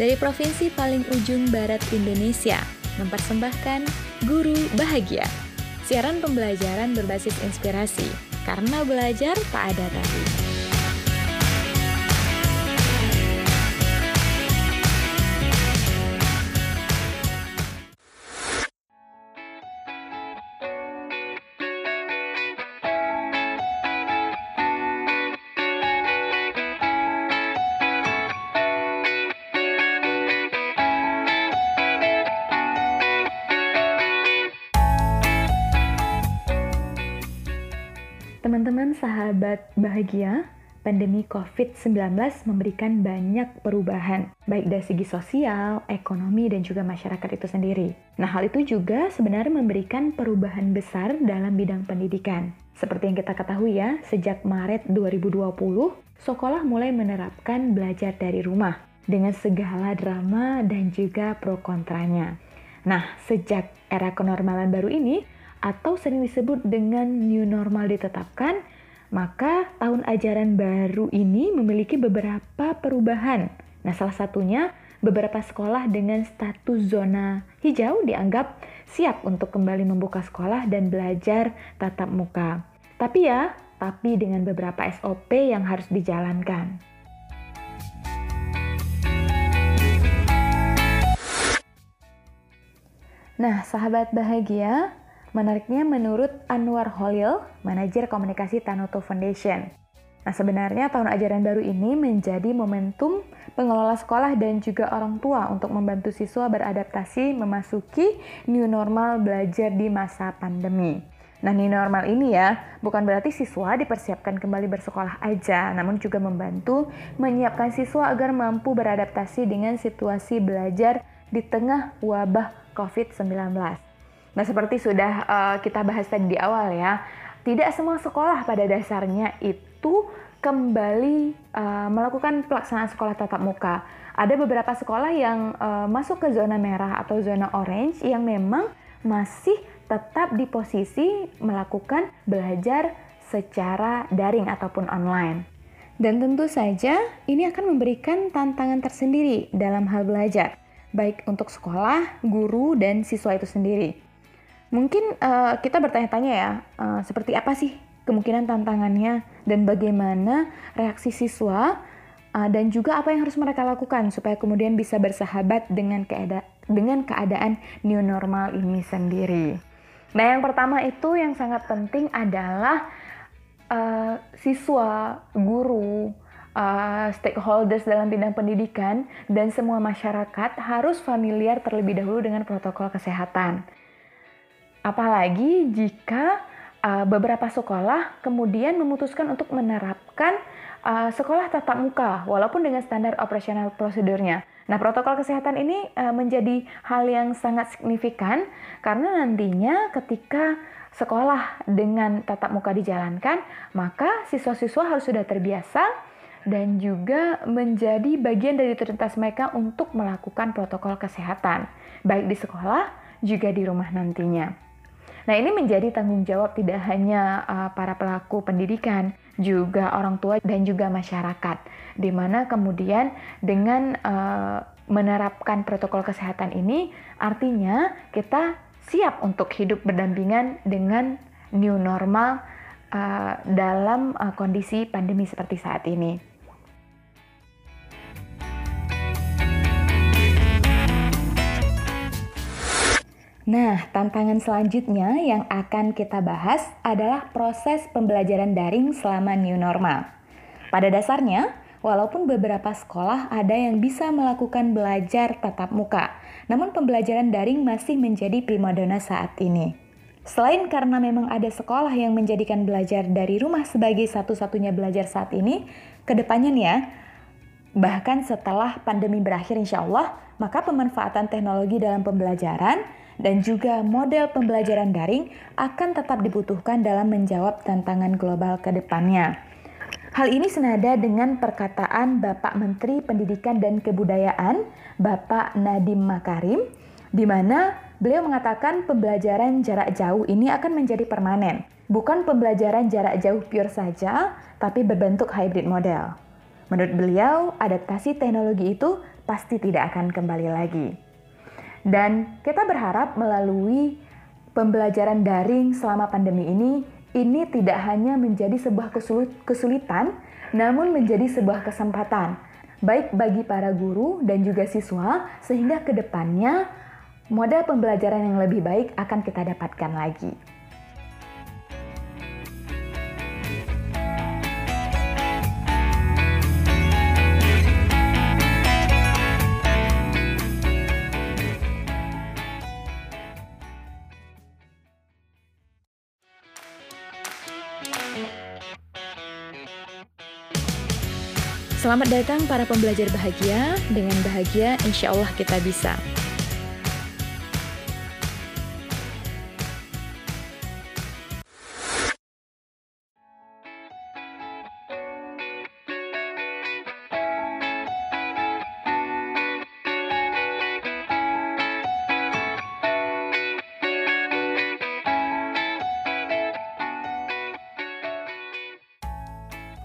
dari provinsi paling ujung barat Indonesia, mempersembahkan Guru Bahagia. Siaran pembelajaran berbasis inspirasi, karena belajar tak ada tapi. Teman-teman sahabat bahagia, pandemi COVID-19 memberikan banyak perubahan, baik dari segi sosial, ekonomi, dan juga masyarakat itu sendiri. Nah, hal itu juga sebenarnya memberikan perubahan besar dalam bidang pendidikan. Seperti yang kita ketahui ya, sejak Maret 2020, sekolah mulai menerapkan belajar dari rumah dengan segala drama dan juga pro kontranya. Nah, sejak era kenormalan baru ini, atau sering disebut dengan new normal ditetapkan, maka tahun ajaran baru ini memiliki beberapa perubahan. Nah, salah satunya beberapa sekolah dengan status zona hijau dianggap siap untuk kembali membuka sekolah dan belajar tatap muka. Tapi ya, tapi dengan beberapa SOP yang harus dijalankan. Nah, sahabat bahagia, Menariknya menurut Anwar Holil, manajer komunikasi Tanoto Foundation. Nah, sebenarnya tahun ajaran baru ini menjadi momentum pengelola sekolah dan juga orang tua untuk membantu siswa beradaptasi memasuki new normal belajar di masa pandemi. Nah, new normal ini ya, bukan berarti siswa dipersiapkan kembali bersekolah aja, namun juga membantu menyiapkan siswa agar mampu beradaptasi dengan situasi belajar di tengah wabah COVID-19. Nah, seperti sudah uh, kita bahas tadi di awal ya, tidak semua sekolah pada dasarnya itu kembali uh, melakukan pelaksanaan sekolah tatap muka. Ada beberapa sekolah yang uh, masuk ke zona merah atau zona orange yang memang masih tetap di posisi melakukan belajar secara daring ataupun online. Dan tentu saja ini akan memberikan tantangan tersendiri dalam hal belajar, baik untuk sekolah, guru, dan siswa itu sendiri. Mungkin uh, kita bertanya-tanya ya, uh, seperti apa sih kemungkinan tantangannya dan bagaimana reaksi siswa uh, dan juga apa yang harus mereka lakukan supaya kemudian bisa bersahabat dengan keada dengan keadaan new normal ini sendiri. Nah, yang pertama itu yang sangat penting adalah uh, siswa, guru, uh, stakeholders dalam bidang pendidikan dan semua masyarakat harus familiar terlebih dahulu dengan protokol kesehatan. Apalagi jika uh, beberapa sekolah kemudian memutuskan untuk menerapkan uh, sekolah tatap muka walaupun dengan standar operasional prosedurnya. Nah, protokol kesehatan ini uh, menjadi hal yang sangat signifikan karena nantinya ketika sekolah dengan tatap muka dijalankan, maka siswa-siswa harus sudah terbiasa dan juga menjadi bagian dari rutinitas mereka untuk melakukan protokol kesehatan, baik di sekolah juga di rumah nantinya. Nah, ini menjadi tanggung jawab tidak hanya uh, para pelaku pendidikan, juga orang tua dan juga masyarakat, di mana kemudian dengan uh, menerapkan protokol kesehatan ini, artinya kita siap untuk hidup berdampingan dengan new normal uh, dalam uh, kondisi pandemi seperti saat ini. Nah, tantangan selanjutnya yang akan kita bahas adalah proses pembelajaran daring selama new normal. Pada dasarnya, walaupun beberapa sekolah ada yang bisa melakukan belajar tatap muka, namun pembelajaran daring masih menjadi primadona saat ini. Selain karena memang ada sekolah yang menjadikan belajar dari rumah sebagai satu-satunya belajar saat ini, ke depannya nih ya, bahkan setelah pandemi berakhir insya Allah, maka pemanfaatan teknologi dalam pembelajaran dan juga model pembelajaran daring akan tetap dibutuhkan dalam menjawab tantangan global ke depannya. Hal ini senada dengan perkataan Bapak Menteri Pendidikan dan Kebudayaan, Bapak Nadiem Makarim, di mana beliau mengatakan pembelajaran jarak jauh ini akan menjadi permanen. Bukan pembelajaran jarak jauh pure saja, tapi berbentuk hybrid model. Menurut beliau, adaptasi teknologi itu pasti tidak akan kembali lagi. Dan kita berharap melalui pembelajaran daring selama pandemi ini, ini tidak hanya menjadi sebuah kesulitan, namun menjadi sebuah kesempatan, baik bagi para guru dan juga siswa, sehingga ke depannya model pembelajaran yang lebih baik akan kita dapatkan lagi. Selamat datang para pembelajar bahagia. Dengan bahagia, insya Allah kita bisa.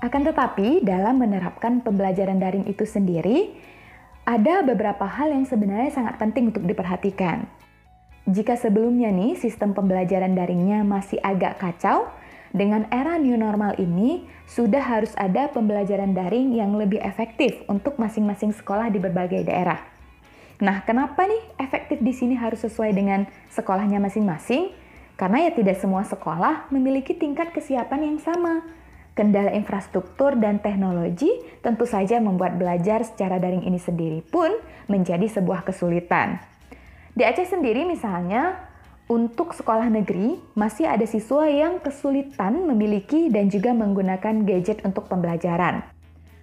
Akan tetapi, dalam menerapkan pembelajaran daring itu sendiri, ada beberapa hal yang sebenarnya sangat penting untuk diperhatikan. Jika sebelumnya nih sistem pembelajaran daringnya masih agak kacau, dengan era new normal ini sudah harus ada pembelajaran daring yang lebih efektif untuk masing-masing sekolah di berbagai daerah. Nah, kenapa nih efektif di sini harus sesuai dengan sekolahnya masing-masing? Karena ya tidak semua sekolah memiliki tingkat kesiapan yang sama Kendala infrastruktur dan teknologi tentu saja membuat belajar secara daring ini sendiri pun menjadi sebuah kesulitan. Di Aceh sendiri misalnya, untuk sekolah negeri masih ada siswa yang kesulitan memiliki dan juga menggunakan gadget untuk pembelajaran.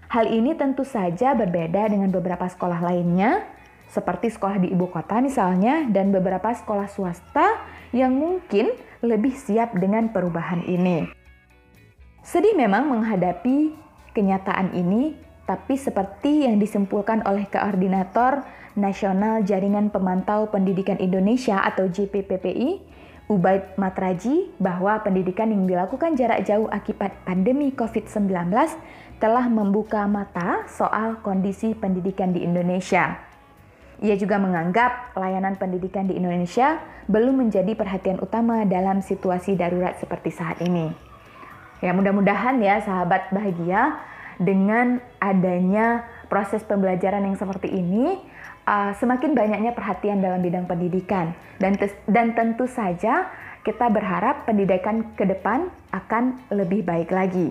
Hal ini tentu saja berbeda dengan beberapa sekolah lainnya, seperti sekolah di ibu kota misalnya, dan beberapa sekolah swasta yang mungkin lebih siap dengan perubahan ini. Sedih memang menghadapi kenyataan ini, tapi seperti yang disimpulkan oleh Koordinator Nasional Jaringan Pemantau Pendidikan Indonesia atau JPPPI, Ubaid Matraji, bahwa pendidikan yang dilakukan jarak jauh akibat pandemi COVID-19 telah membuka mata soal kondisi pendidikan di Indonesia. Ia juga menganggap layanan pendidikan di Indonesia belum menjadi perhatian utama dalam situasi darurat seperti saat ini. Ya mudah-mudahan ya sahabat bahagia dengan adanya proses pembelajaran yang seperti ini uh, semakin banyaknya perhatian dalam bidang pendidikan dan dan tentu saja kita berharap pendidikan ke depan akan lebih baik lagi.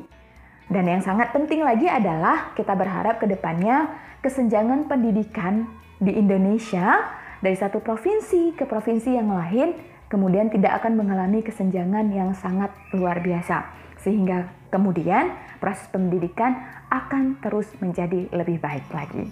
Dan yang sangat penting lagi adalah kita berharap ke depannya kesenjangan pendidikan di Indonesia dari satu provinsi ke provinsi yang lain kemudian tidak akan mengalami kesenjangan yang sangat luar biasa sehingga kemudian proses pendidikan akan terus menjadi lebih baik lagi.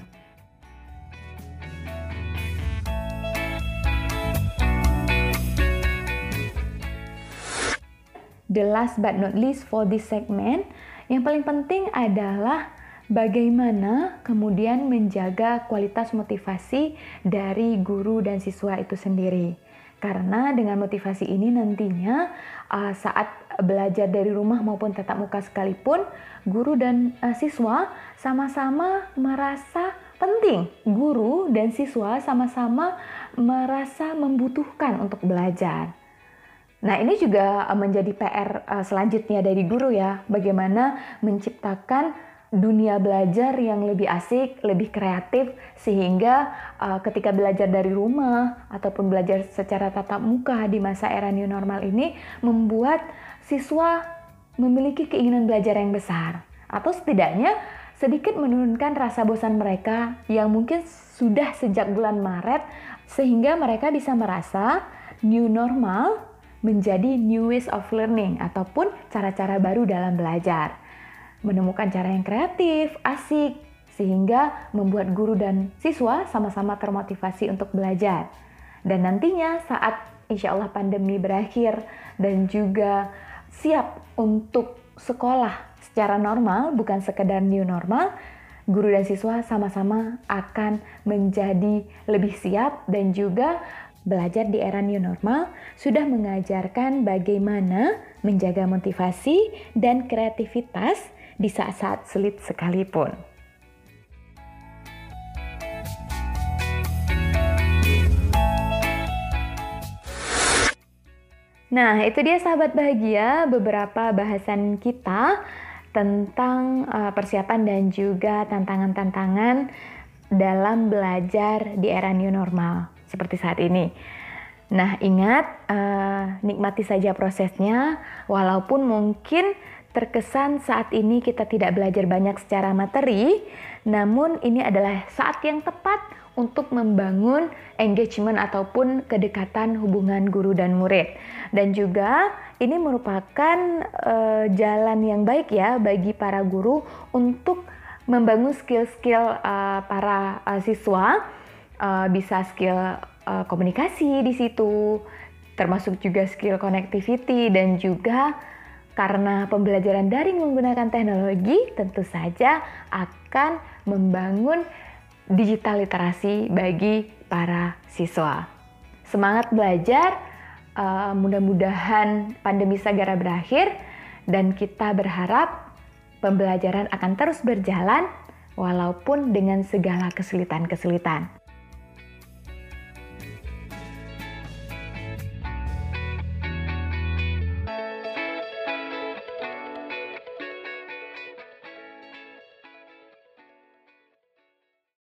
The last but not least for this segment, yang paling penting adalah bagaimana kemudian menjaga kualitas motivasi dari guru dan siswa itu sendiri. Karena dengan motivasi ini nantinya uh, saat belajar dari rumah maupun tatap muka sekalipun, guru dan uh, siswa sama-sama merasa penting. Guru dan siswa sama-sama merasa membutuhkan untuk belajar. Nah, ini juga menjadi PR uh, selanjutnya dari guru ya, bagaimana menciptakan dunia belajar yang lebih asik, lebih kreatif, sehingga uh, ketika belajar dari rumah ataupun belajar secara tatap muka di masa era new normal ini membuat siswa memiliki keinginan belajar yang besar, atau setidaknya sedikit menurunkan rasa bosan mereka yang mungkin sudah sejak bulan Maret, sehingga mereka bisa merasa new normal menjadi new ways of learning ataupun cara-cara baru dalam belajar menemukan cara yang kreatif, asik, sehingga membuat guru dan siswa sama-sama termotivasi untuk belajar. Dan nantinya saat insya Allah pandemi berakhir dan juga siap untuk sekolah secara normal, bukan sekedar new normal, guru dan siswa sama-sama akan menjadi lebih siap dan juga belajar di era new normal sudah mengajarkan bagaimana menjaga motivasi dan kreativitas di saat-saat sulit sekalipun. Nah, itu dia sahabat bahagia, beberapa bahasan kita tentang eh, persiapan dan juga tantangan-tantangan dalam belajar di era new normal seperti saat ini. Nah, ingat, uh, nikmati saja prosesnya, walaupun mungkin terkesan saat ini kita tidak belajar banyak secara materi, namun ini adalah saat yang tepat untuk membangun engagement ataupun kedekatan hubungan guru dan murid. Dan juga ini merupakan uh, jalan yang baik ya bagi para guru untuk membangun skill-skill uh, para uh, siswa, uh, bisa skill uh, komunikasi di situ, termasuk juga skill connectivity dan juga karena pembelajaran daring menggunakan teknologi tentu saja akan membangun digital literasi bagi para siswa. Semangat belajar, uh, mudah-mudahan pandemi segera berakhir dan kita berharap pembelajaran akan terus berjalan walaupun dengan segala kesulitan-kesulitan.